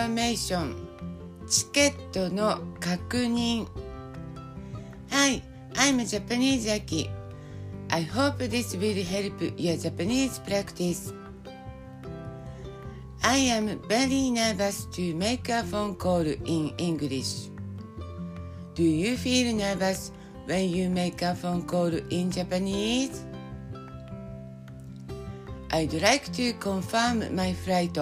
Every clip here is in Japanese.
confirmation チケットの確認 Hi, I'm Japanese Aki I hope this will help your Japanese practice I am very nervous to make a phone call in English Do you feel nervous when you make a phone call in Japanese? I'd like to confirm my flight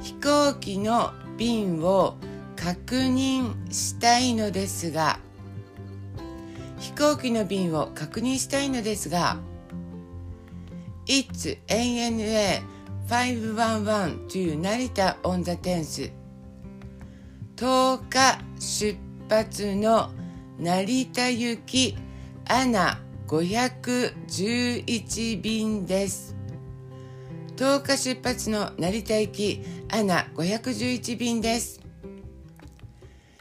飛行機の便を確認したいのですが飛行機の便を確認したいのですが It's ANA 511 to 成田 on the 10th 10日出発の成田行きアナ511便です。10日出発の成田行きアナ511便です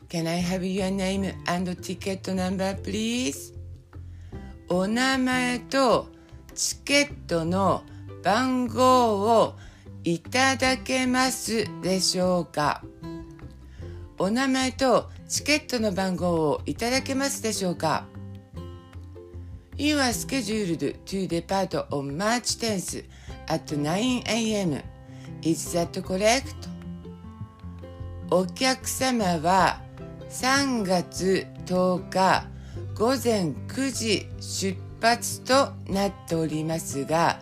Can I have your name and ticket number please? お名前とチケットの番号をいただけますでしょうかお名前とチケットの番号をいただけますでしょうか You are scheduled to depart on March 10th at 9 a.m. Is that correct? お客様は3月10日午前9時出発となっておりますが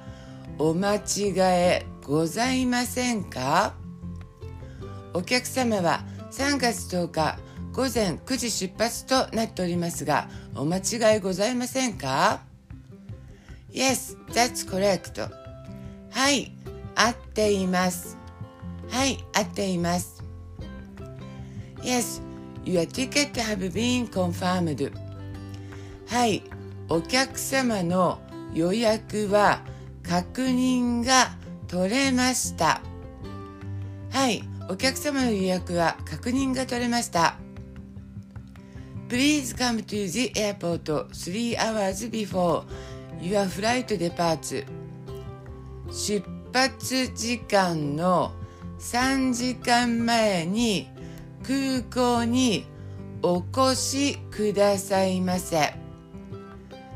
お間違えございませんか？お客様は3月10日午前9時出発となっておりますがお間違いございませんか？Yes, that's correct. はい、合っています。はい、合っています。Yes, your ticket have been confirmed. はい、お客様の予約は確認が取れました。はい、お客様の予約は確認が取れました。Please come to the airport 3 hours before your flight departs. 出発時間の3時間前に空港にお越しくださいませ。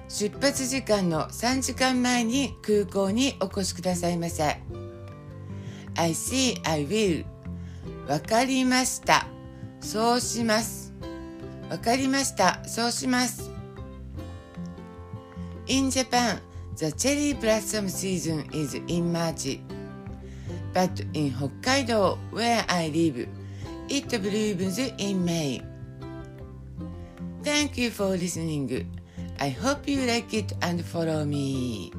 出発時間の3時間前に空港にお越しくださいませ。I see, I will. わかりました。そうします。わかりました。そうします。In Japan, the cherry blossom season is in March. But in Hokkaido, where I live, it blooms in May. Thank you for listening. I hope you like it and follow me.